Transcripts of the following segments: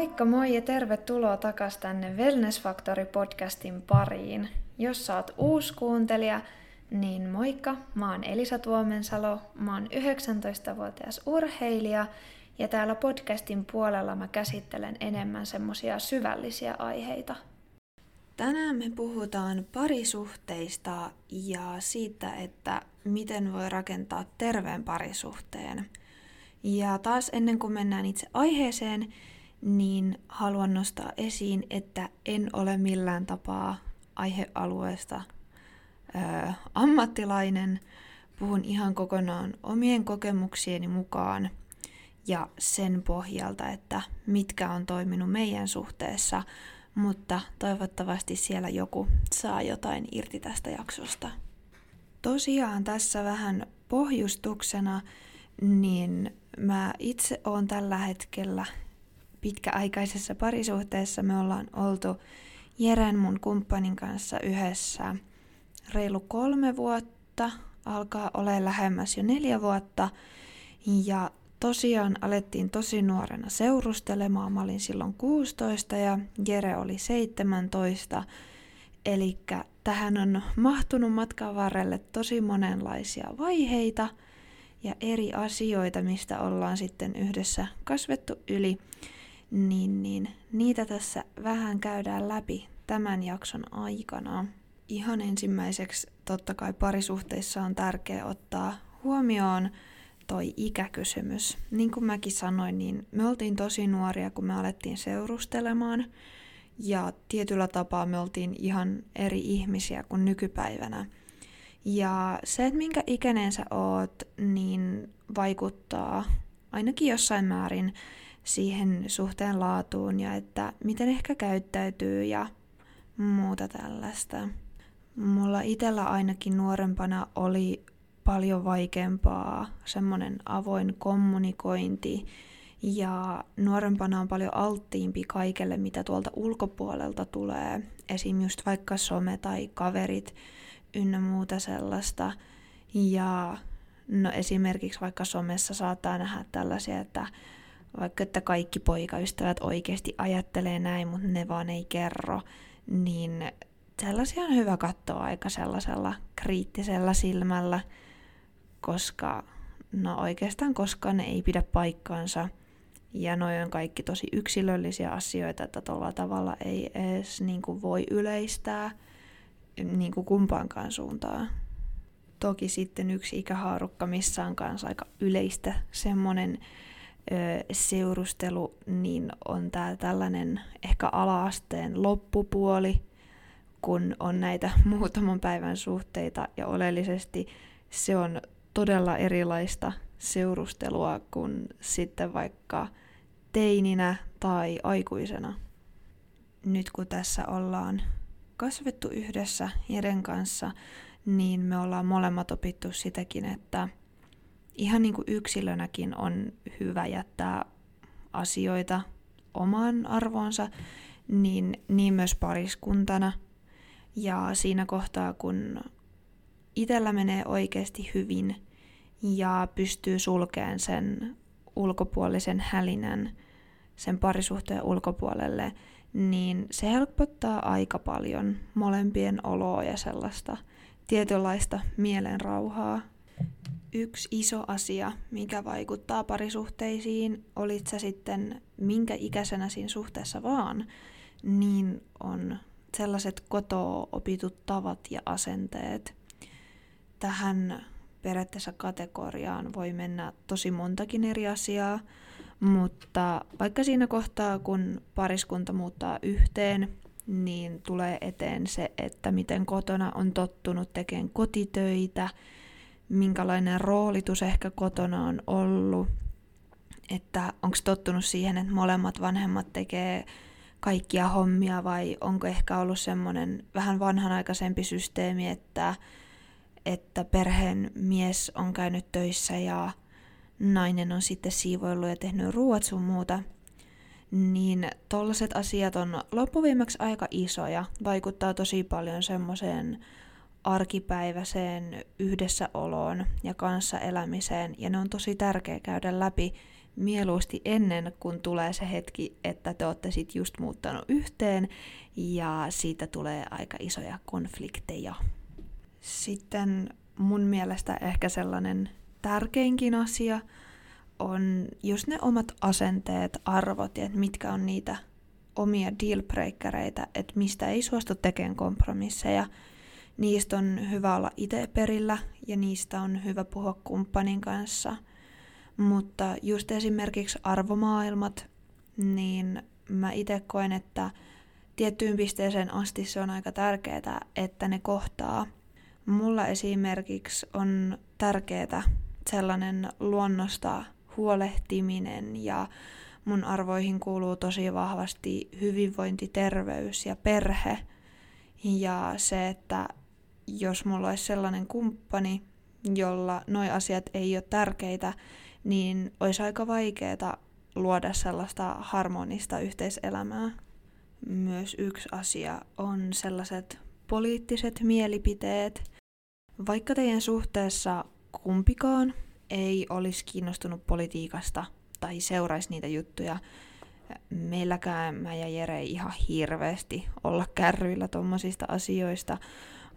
Moikka moi ja tervetuloa takas tänne Wellness Factory podcastin pariin. Jos oot uusi kuuntelija, niin moikka, mä oon Elisa Tuomensalo, mä oon 19-vuotias urheilija ja täällä podcastin puolella mä käsittelen enemmän semmosia syvällisiä aiheita. Tänään me puhutaan parisuhteista ja siitä, että miten voi rakentaa terveen parisuhteen. Ja taas ennen kuin mennään itse aiheeseen, niin haluan nostaa esiin, että en ole millään tapaa aihealueesta ö, ammattilainen. Puhun ihan kokonaan omien kokemuksieni mukaan ja sen pohjalta, että mitkä on toiminut meidän suhteessa, mutta toivottavasti siellä joku saa jotain irti tästä jaksosta. Tosiaan tässä vähän pohjustuksena, niin mä itse oon tällä hetkellä pitkäaikaisessa parisuhteessa. Me ollaan oltu Jeren mun kumppanin kanssa yhdessä reilu kolme vuotta, alkaa olla lähemmäs jo neljä vuotta. Ja tosiaan alettiin tosi nuorena seurustelemaan. Mä olin silloin 16 ja Jere oli 17. Eli tähän on mahtunut matkan varrelle tosi monenlaisia vaiheita ja eri asioita, mistä ollaan sitten yhdessä kasvettu yli niin, niin niitä tässä vähän käydään läpi tämän jakson aikana. Ihan ensimmäiseksi totta kai parisuhteissa on tärkeää ottaa huomioon toi ikäkysymys. Niin kuin mäkin sanoin, niin me oltiin tosi nuoria, kun me alettiin seurustelemaan. Ja tietyllä tapaa me oltiin ihan eri ihmisiä kuin nykypäivänä. Ja se, että minkä ikäinen sä oot, niin vaikuttaa ainakin jossain määrin siihen suhteen laatuun ja että miten ehkä käyttäytyy ja muuta tällaista. Mulla itsellä ainakin nuorempana oli paljon vaikeampaa semmoinen avoin kommunikointi ja nuorempana on paljon alttiimpi kaikelle, mitä tuolta ulkopuolelta tulee. Esim. just vaikka some tai kaverit ynnä muuta sellaista. Ja no esimerkiksi vaikka somessa saattaa nähdä tällaisia, että vaikka että kaikki poikaystävät oikeasti ajattelee näin, mutta ne vaan ei kerro, niin sellaisia on hyvä katsoa aika sellaisella kriittisellä silmällä, koska no oikeastaan koskaan ne ei pidä paikkaansa. Ja noin on kaikki tosi yksilöllisiä asioita, että tuolla tavalla ei edes niin kuin voi yleistää niin kuin kumpaankaan suuntaan. Toki sitten yksi ikähaarukka, missä on kanssa aika yleistä semmoinen seurustelu, niin on tää tällainen ehkä alaasteen loppupuoli, kun on näitä muutaman päivän suhteita ja oleellisesti se on todella erilaista seurustelua kuin sitten vaikka teininä tai aikuisena. Nyt kun tässä ollaan kasvettu yhdessä Jeren kanssa, niin me ollaan molemmat opittu sitäkin, että – ihan niin kuin yksilönäkin on hyvä jättää asioita omaan arvoonsa, niin, niin myös pariskuntana. Ja siinä kohtaa, kun itsellä menee oikeasti hyvin ja pystyy sulkeen sen ulkopuolisen hälinän sen parisuhteen ulkopuolelle, niin se helpottaa aika paljon molempien oloa ja sellaista tietynlaista mielenrauhaa yksi iso asia, mikä vaikuttaa parisuhteisiin, olit sä sitten minkä ikäisenä siinä suhteessa vaan, niin on sellaiset kotoa opitut tavat ja asenteet. Tähän periaatteessa kategoriaan voi mennä tosi montakin eri asiaa, mutta vaikka siinä kohtaa, kun pariskunta muuttaa yhteen, niin tulee eteen se, että miten kotona on tottunut tekemään kotitöitä, minkälainen roolitus ehkä kotona on ollut, että onko tottunut siihen, että molemmat vanhemmat tekee kaikkia hommia vai onko ehkä ollut semmoinen vähän vanhanaikaisempi systeemi, että, että perheen mies on käynyt töissä ja nainen on sitten siivoillut ja tehnyt ruuat sun muuta, niin tollaset asiat on loppuviimeksi aika isoja, vaikuttaa tosi paljon semmoiseen arkipäiväiseen yhdessäoloon ja kanssa elämiseen, ja ne on tosi tärkeä käydä läpi, mieluusti ennen, kun tulee se hetki, että te olette sitten just muuttanut yhteen ja siitä tulee aika isoja konflikteja. Sitten mun mielestä ehkä sellainen tärkeinkin asia on just ne omat asenteet, arvot ja mitkä on niitä omia dealbreakereita, että mistä ei suostu tekemään kompromisseja. Niistä on hyvä olla itse perillä ja niistä on hyvä puhua kumppanin kanssa. Mutta just esimerkiksi arvomaailmat, niin mä itse koen, että tiettyyn pisteeseen asti se on aika tärkeää, että ne kohtaa. Mulla esimerkiksi on tärkeää sellainen luonnosta huolehtiminen ja mun arvoihin kuuluu tosi vahvasti hyvinvointi, terveys ja perhe. Ja se, että jos mulla olisi sellainen kumppani, jolla noi asiat ei ole tärkeitä, niin olisi aika vaikeaa luoda sellaista harmonista yhteiselämää. Myös yksi asia on sellaiset poliittiset mielipiteet. Vaikka teidän suhteessa kumpikaan ei olisi kiinnostunut politiikasta tai seuraisi niitä juttuja, meilläkään mä ja Jere ei ihan hirveästi olla kärryillä tuommoisista asioista,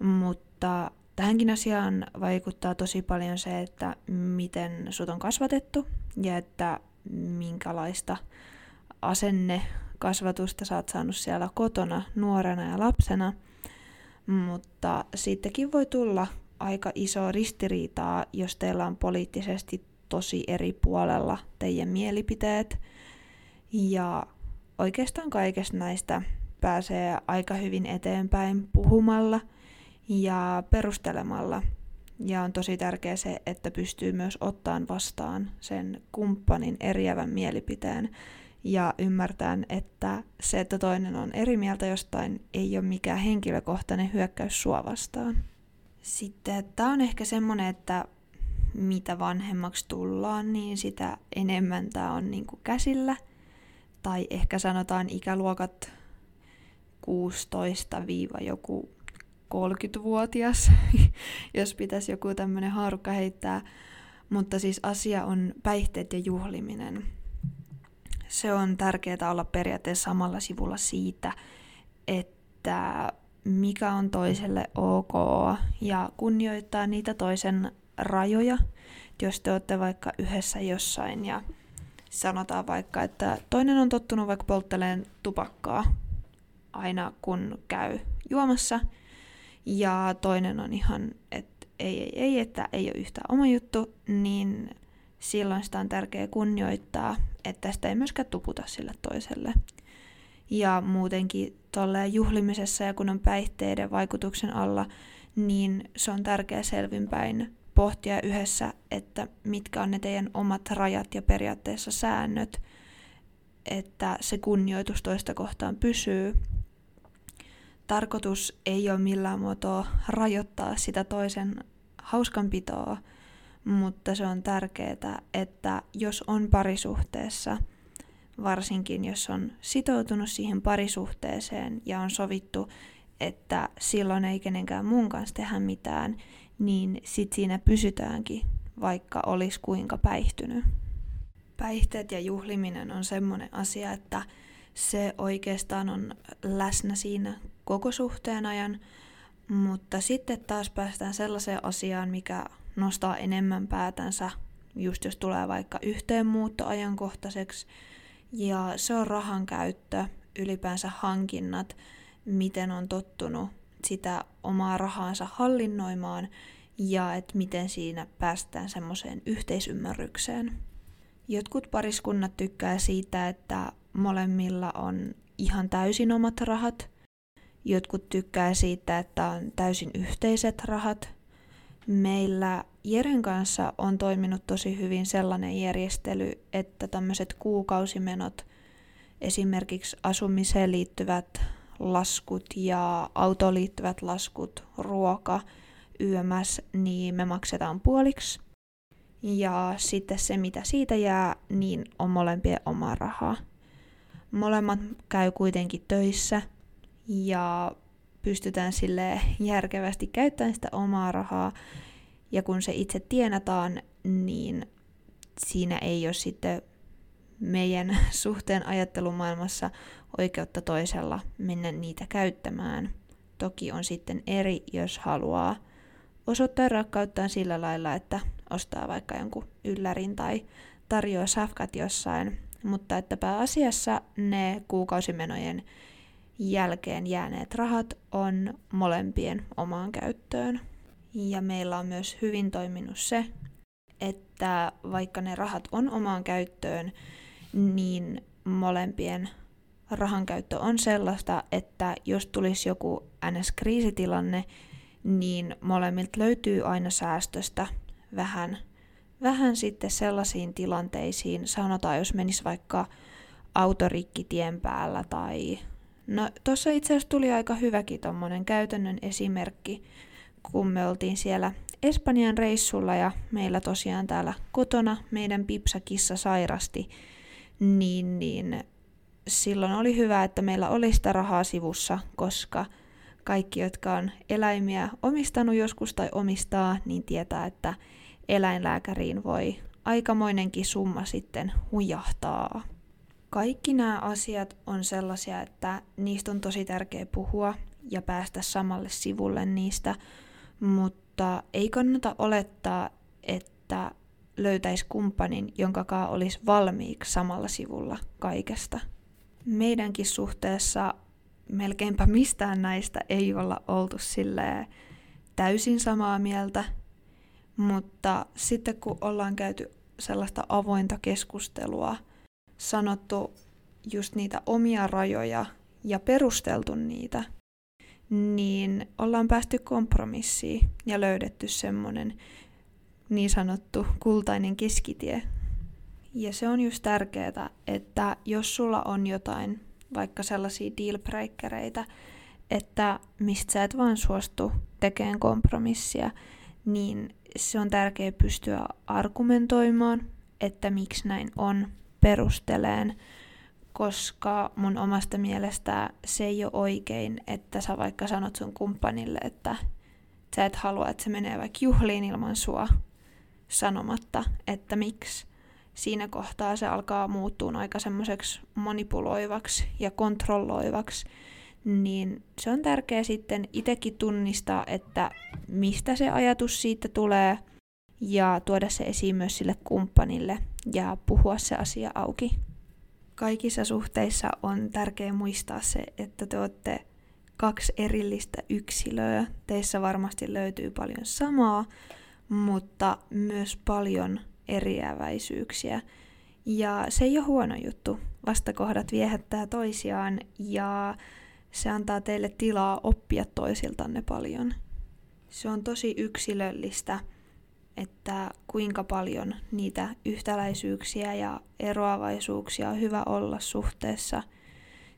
mutta tähänkin asiaan vaikuttaa tosi paljon se, että miten sut on kasvatettu ja että minkälaista asenne kasvatusta sä oot saanut siellä kotona nuorena ja lapsena. Mutta sittenkin voi tulla aika iso ristiriitaa, jos teillä on poliittisesti tosi eri puolella teidän mielipiteet. Ja oikeastaan kaikesta näistä pääsee aika hyvin eteenpäin puhumalla ja perustelemalla. Ja on tosi tärkeää se, että pystyy myös ottamaan vastaan sen kumppanin eriävän mielipiteen ja ymmärtäen, että se, että toinen on eri mieltä jostain, ei ole mikään henkilökohtainen hyökkäys sua vastaan. Sitten tämä on ehkä semmoinen, että mitä vanhemmaksi tullaan, niin sitä enemmän tämä on niinku käsillä. Tai ehkä sanotaan ikäluokat 16 joku 30-vuotias, jos pitäisi joku tämmöinen haarukka heittää. Mutta siis asia on päihteet ja juhliminen. Se on tärkeää olla periaatteessa samalla sivulla siitä, että mikä on toiselle ok ja kunnioittaa niitä toisen rajoja. Jos te olette vaikka yhdessä jossain ja sanotaan vaikka, että toinen on tottunut vaikka poltteleen tupakkaa aina kun käy juomassa ja toinen on ihan, että ei, ei, ei, että ei ole yhtään oma juttu, niin silloin sitä on tärkeää kunnioittaa, että sitä ei myöskään tuputa sille toiselle. Ja muutenkin tolleen juhlimisessa ja kun on päihteiden vaikutuksen alla, niin se on tärkeä selvinpäin pohtia yhdessä, että mitkä on ne teidän omat rajat ja periaatteessa säännöt, että se kunnioitus toista kohtaan pysyy. Tarkoitus ei ole millään muotoa rajoittaa sitä toisen hauskanpitoa, mutta se on tärkeää, että jos on parisuhteessa – varsinkin jos on sitoutunut siihen parisuhteeseen ja on sovittu, että silloin ei kenenkään muun kanssa tehdä mitään, niin sit siinä pysytäänkin, vaikka olisi kuinka päihtynyt. Päihteet ja juhliminen on semmoinen asia, että se oikeastaan on läsnä siinä koko suhteen ajan, mutta sitten taas päästään sellaiseen asiaan, mikä nostaa enemmän päätänsä, just jos tulee vaikka yhteenmuutto ajankohtaiseksi, ja se on rahan käyttö, ylipäänsä hankinnat, miten on tottunut sitä omaa rahaansa hallinnoimaan ja että miten siinä päästään semmoiseen yhteisymmärrykseen. Jotkut pariskunnat tykkää siitä, että molemmilla on ihan täysin omat rahat. Jotkut tykkää siitä, että on täysin yhteiset rahat. Meillä Jeren kanssa on toiminut tosi hyvin sellainen järjestely, että tämmöiset kuukausimenot, esimerkiksi asumiseen liittyvät laskut ja autoon liittyvät laskut, ruoka, YMS, niin me maksetaan puoliksi. Ja sitten se, mitä siitä jää, niin on molempien oma rahaa. Molemmat käy kuitenkin töissä ja pystytään sille järkevästi käyttämään sitä omaa rahaa ja kun se itse tienataan, niin siinä ei ole sitten meidän suhteen ajattelumaailmassa oikeutta toisella mennä niitä käyttämään. Toki on sitten eri, jos haluaa osoittaa rakkauttaan sillä lailla, että ostaa vaikka jonkun yllärin tai tarjoaa safkat jossain, mutta että pääasiassa ne kuukausimenojen jälkeen jääneet rahat on molempien omaan käyttöön. Ja meillä on myös hyvin toiminut se, että vaikka ne rahat on omaan käyttöön, niin molempien rahan käyttö on sellaista, että jos tulisi joku NS-kriisitilanne, niin molemmilta löytyy aina säästöstä vähän, vähän sitten sellaisiin tilanteisiin, sanotaan jos menisi vaikka autorikki tien päällä tai... No tuossa itse asiassa tuli aika hyväkin tommonen käytännön esimerkki, kun me oltiin siellä Espanjan reissulla ja meillä tosiaan täällä kotona meidän pipsakissa sairasti, niin, niin silloin oli hyvä, että meillä oli sitä rahaa sivussa, koska kaikki, jotka on eläimiä omistanut joskus tai omistaa, niin tietää, että eläinlääkäriin voi aikamoinenkin summa sitten hujahtaa. Kaikki nämä asiat on sellaisia, että niistä on tosi tärkeä puhua ja päästä samalle sivulle niistä, mutta ei kannata olettaa, että löytäisi kumppanin, jonka olisi valmiiksi samalla sivulla kaikesta. Meidänkin suhteessa melkeinpä mistään näistä ei olla oltu täysin samaa mieltä, mutta sitten kun ollaan käyty sellaista avointa keskustelua, sanottu just niitä omia rajoja ja perusteltu niitä, niin ollaan päästy kompromissiin ja löydetty semmoinen niin sanottu kultainen keskitie. Ja se on just tärkeää, että jos sulla on jotain, vaikka sellaisia dealbreakereita, että mistä sä et vaan suostu tekemään kompromissia, niin se on tärkeää pystyä argumentoimaan, että miksi näin on, perusteleen, koska mun omasta mielestä se ei ole oikein, että sä vaikka sanot sun kumppanille, että sä et halua, että se menee vaikka juhliin ilman sua sanomatta, että miksi. Siinä kohtaa se alkaa muuttua aika semmoiseksi manipuloivaksi ja kontrolloivaksi, niin se on tärkeää sitten itsekin tunnistaa, että mistä se ajatus siitä tulee ja tuoda se esiin myös sille kumppanille ja puhua se asia auki. Kaikissa suhteissa on tärkeää muistaa se, että te olette kaksi erillistä yksilöä. Teissä varmasti löytyy paljon samaa, mutta myös paljon eriäväisyyksiä. Ja se ei ole huono juttu. Vastakohdat viehättää toisiaan ja se antaa teille tilaa oppia toisiltanne paljon. Se on tosi yksilöllistä, että kuinka paljon niitä yhtäläisyyksiä ja eroavaisuuksia on hyvä olla suhteessa.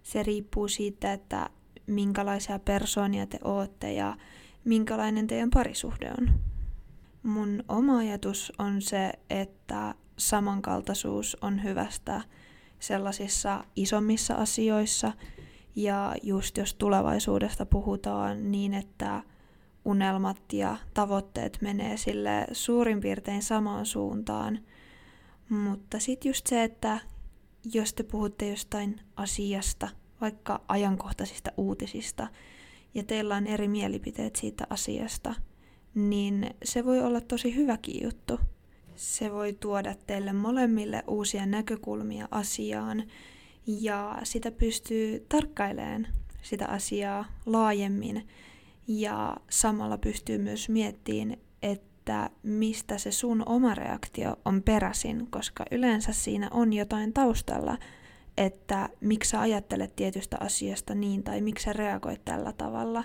Se riippuu siitä, että minkälaisia persoonia te ootte ja minkälainen teidän parisuhde on. Mun oma ajatus on se, että samankaltaisuus on hyvästä sellaisissa isommissa asioissa – ja just jos tulevaisuudesta puhutaan niin, että unelmat ja tavoitteet menee sille suurin piirtein samaan suuntaan. Mutta sitten just se, että jos te puhutte jostain asiasta, vaikka ajankohtaisista uutisista, ja teillä on eri mielipiteet siitä asiasta, niin se voi olla tosi hyväkin juttu. Se voi tuoda teille molemmille uusia näkökulmia asiaan, ja sitä pystyy tarkkailemaan sitä asiaa laajemmin ja samalla pystyy myös miettimään, että mistä se sun oma reaktio on peräisin, koska yleensä siinä on jotain taustalla, että miksi sä ajattelet tietystä asiasta niin tai miksi sä reagoit tällä tavalla.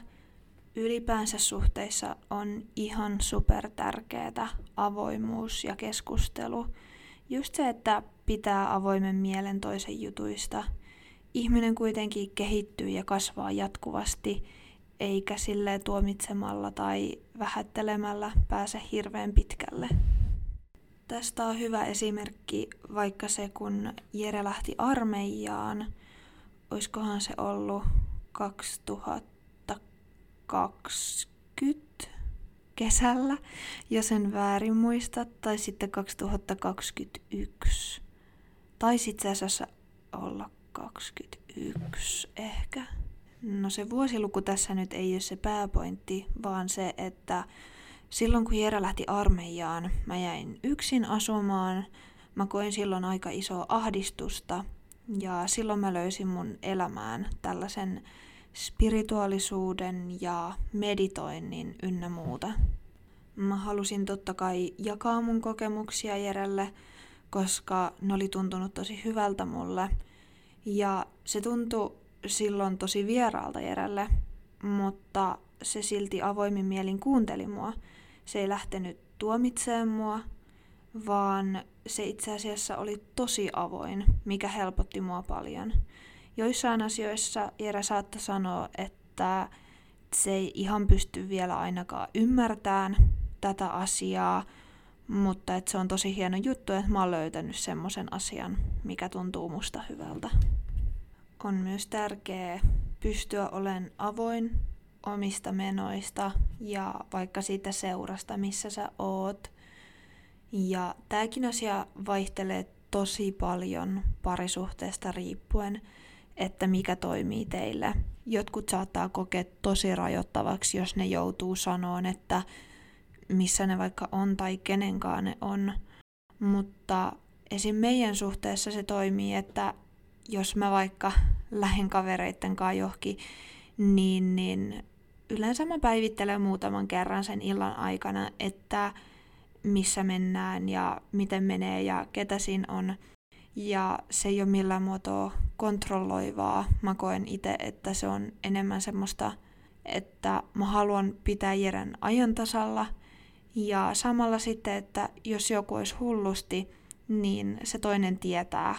Ylipäänsä suhteissa on ihan super tärkeää avoimuus ja keskustelu. Just se, että pitää avoimen mielen toisen jutuista. Ihminen kuitenkin kehittyy ja kasvaa jatkuvasti, eikä sille tuomitsemalla tai vähättelemällä pääse hirveän pitkälle. Tästä on hyvä esimerkki vaikka se, kun Jere lähti armeijaan. Oiskohan se ollut 2020 kesällä, jos en väärin muista, tai sitten 2021 taisi itse asiassa olla 21 ehkä. No se vuosiluku tässä nyt ei ole se pääpointti, vaan se, että silloin kun Jera lähti armeijaan, mä jäin yksin asumaan. Mä koin silloin aika isoa ahdistusta ja silloin mä löysin mun elämään tällaisen spirituaalisuuden ja meditoinnin ynnä muuta. Mä halusin totta kai jakaa mun kokemuksia Jerelle, koska ne oli tuntunut tosi hyvältä mulle. Ja se tuntui silloin tosi vieraalta Jerelle, mutta se silti avoimin mielin kuunteli mua. Se ei lähtenyt tuomitsemaan mua, vaan se itse asiassa oli tosi avoin, mikä helpotti mua paljon. Joissain asioissa Jere saattoi sanoa, että se ei ihan pysty vielä ainakaan ymmärtämään tätä asiaa, mutta että se on tosi hieno juttu, että mä oon löytänyt semmoisen asian, mikä tuntuu musta hyvältä. On myös tärkeää pystyä olemaan avoin omista menoista ja vaikka siitä seurasta, missä sä oot. Ja tämäkin asia vaihtelee tosi paljon parisuhteesta riippuen, että mikä toimii teille. Jotkut saattaa kokea tosi rajoittavaksi, jos ne joutuu sanoon, että missä ne vaikka on tai kenenkaan ne on. Mutta esim. meidän suhteessa se toimii, että jos mä vaikka lähden kavereitten kanssa johonkin, niin, niin yleensä mä päivittelen muutaman kerran sen illan aikana, että missä mennään ja miten menee ja ketä siinä on. Ja se ei ole millään muotoa kontrolloivaa. Mä koen itse, että se on enemmän semmoista, että mä haluan pitää Jeren ajan tasalla. Ja samalla sitten, että jos joku olisi hullusti, niin se toinen tietää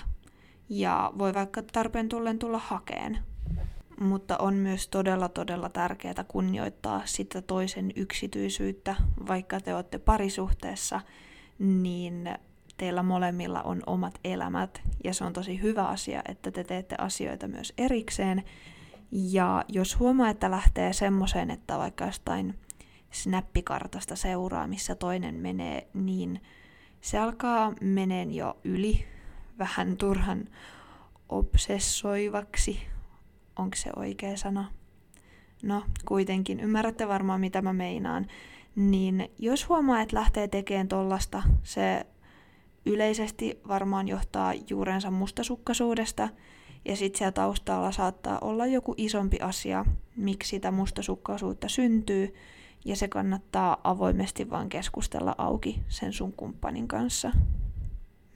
ja voi vaikka tarpeen tullen tulla hakeen. Mutta on myös todella todella tärkeää kunnioittaa sitä toisen yksityisyyttä, vaikka te olette parisuhteessa, niin teillä molemmilla on omat elämät ja se on tosi hyvä asia, että te teette asioita myös erikseen. Ja jos huomaa, että lähtee semmoiseen, että vaikka jostain snappikartasta seuraa, missä toinen menee, niin se alkaa meneen jo yli vähän turhan obsessoivaksi. Onko se oikea sana? No, kuitenkin, ymmärrätte varmaan mitä mä meinaan. Niin jos huomaa, että lähtee tekemään tollasta, se yleisesti varmaan johtaa juurensa mustasukkaisuudesta, ja sitten siellä taustalla saattaa olla joku isompi asia, miksi sitä mustasukkaisuutta syntyy, ja se kannattaa avoimesti vaan keskustella auki sen sun kumppanin kanssa.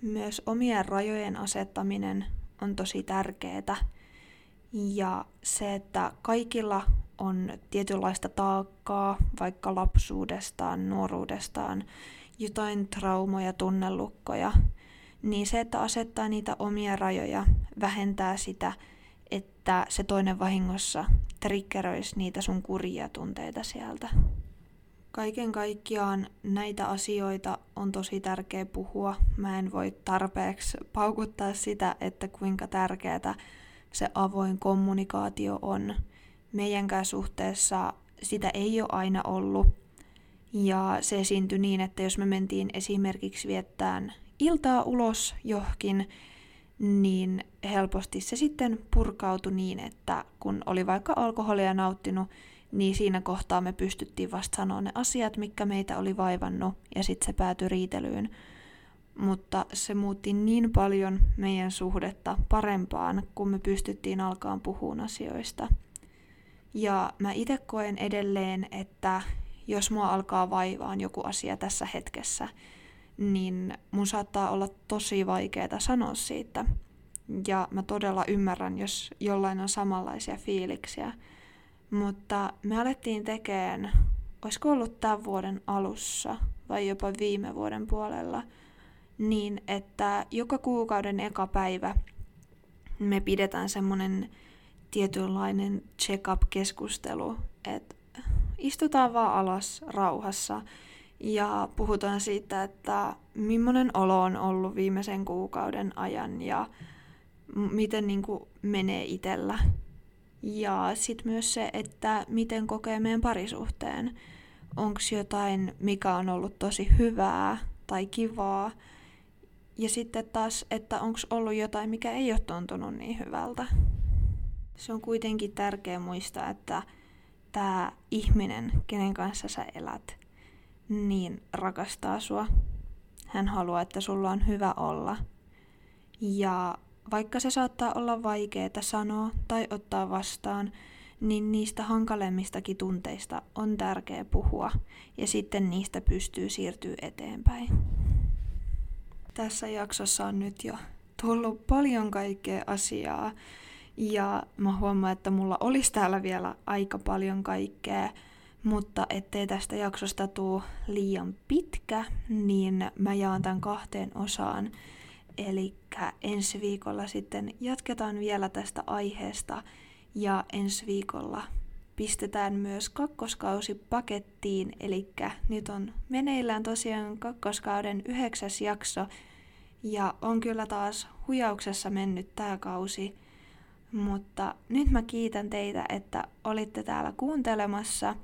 Myös omien rajojen asettaminen on tosi tärkeää. Ja se, että kaikilla on tietynlaista taakkaa, vaikka lapsuudestaan, nuoruudestaan, jotain traumoja, tunnelukkoja, niin se, että asettaa niitä omia rajoja, vähentää sitä, että se toinen vahingossa triggeröisi niitä sun kurjia tunteita sieltä. Kaiken kaikkiaan näitä asioita on tosi tärkeä puhua. Mä en voi tarpeeksi paukuttaa sitä, että kuinka tärkeää se avoin kommunikaatio on. Meidänkään suhteessa sitä ei ole aina ollut. Ja se esiintyi niin, että jos me mentiin esimerkiksi viettään iltaa ulos johonkin, niin helposti se sitten purkautui niin, että kun oli vaikka alkoholia nauttinut, niin siinä kohtaa me pystyttiin vasta sanoa ne asiat, mikä meitä oli vaivannut, ja sitten se päätyi riitelyyn. Mutta se muutti niin paljon meidän suhdetta parempaan, kun me pystyttiin alkaan puhumaan asioista. Ja mä itse koen edelleen, että jos mua alkaa vaivaan joku asia tässä hetkessä, niin mun saattaa olla tosi vaikeaa sanoa siitä. Ja mä todella ymmärrän, jos jollain on samanlaisia fiiliksiä. Mutta me alettiin tekemään, olisiko ollut tämän vuoden alussa vai jopa viime vuoden puolella, niin että joka kuukauden eka päivä me pidetään semmoinen tietynlainen check-up-keskustelu, että istutaan vaan alas rauhassa ja puhutaan siitä, että millainen olo on ollut viimeisen kuukauden ajan ja miten niin kuin menee itsellä ja sitten myös se, että miten kokee meidän parisuhteen. Onko jotain, mikä on ollut tosi hyvää tai kivaa. ja sitten taas, että onko ollut jotain, mikä ei ole tuntunut niin hyvältä. Se on kuitenkin tärkeää muistaa, että tämä ihminen, kenen kanssa sä elät, niin rakastaa sua. Hän haluaa, että sulla on hyvä olla. Ja vaikka se saattaa olla vaikeaa sanoa tai ottaa vastaan, niin niistä hankalemmistakin tunteista on tärkeää puhua ja sitten niistä pystyy siirtyä eteenpäin. Tässä jaksossa on nyt jo tullut paljon kaikkea asiaa ja mä huomaan, että mulla olisi täällä vielä aika paljon kaikkea, mutta ettei tästä jaksosta tuu liian pitkä, niin mä jaan tämän kahteen osaan. Eli ensi viikolla sitten jatketaan vielä tästä aiheesta. Ja ensi viikolla pistetään myös kakkoskausi pakettiin, eli nyt on meneillään tosiaan kakkoskauden yhdeksäs jakso, ja on kyllä taas huijauksessa mennyt tämä kausi, mutta nyt mä kiitän teitä, että olitte täällä kuuntelemassa.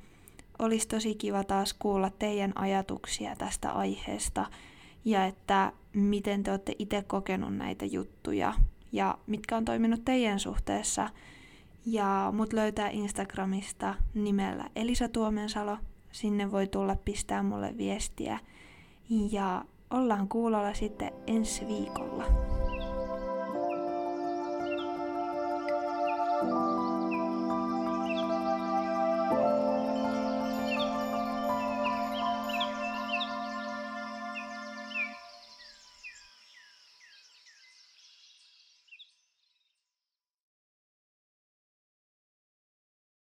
Olisi tosi kiva taas kuulla teidän ajatuksia tästä aiheesta ja että miten te olette itse kokenut näitä juttuja ja mitkä on toiminut teidän suhteessa. Ja mut löytää Instagramista nimellä Elisa Tuomensalo. Sinne voi tulla pistää mulle viestiä. Ja ollaan kuulolla sitten ensi viikolla.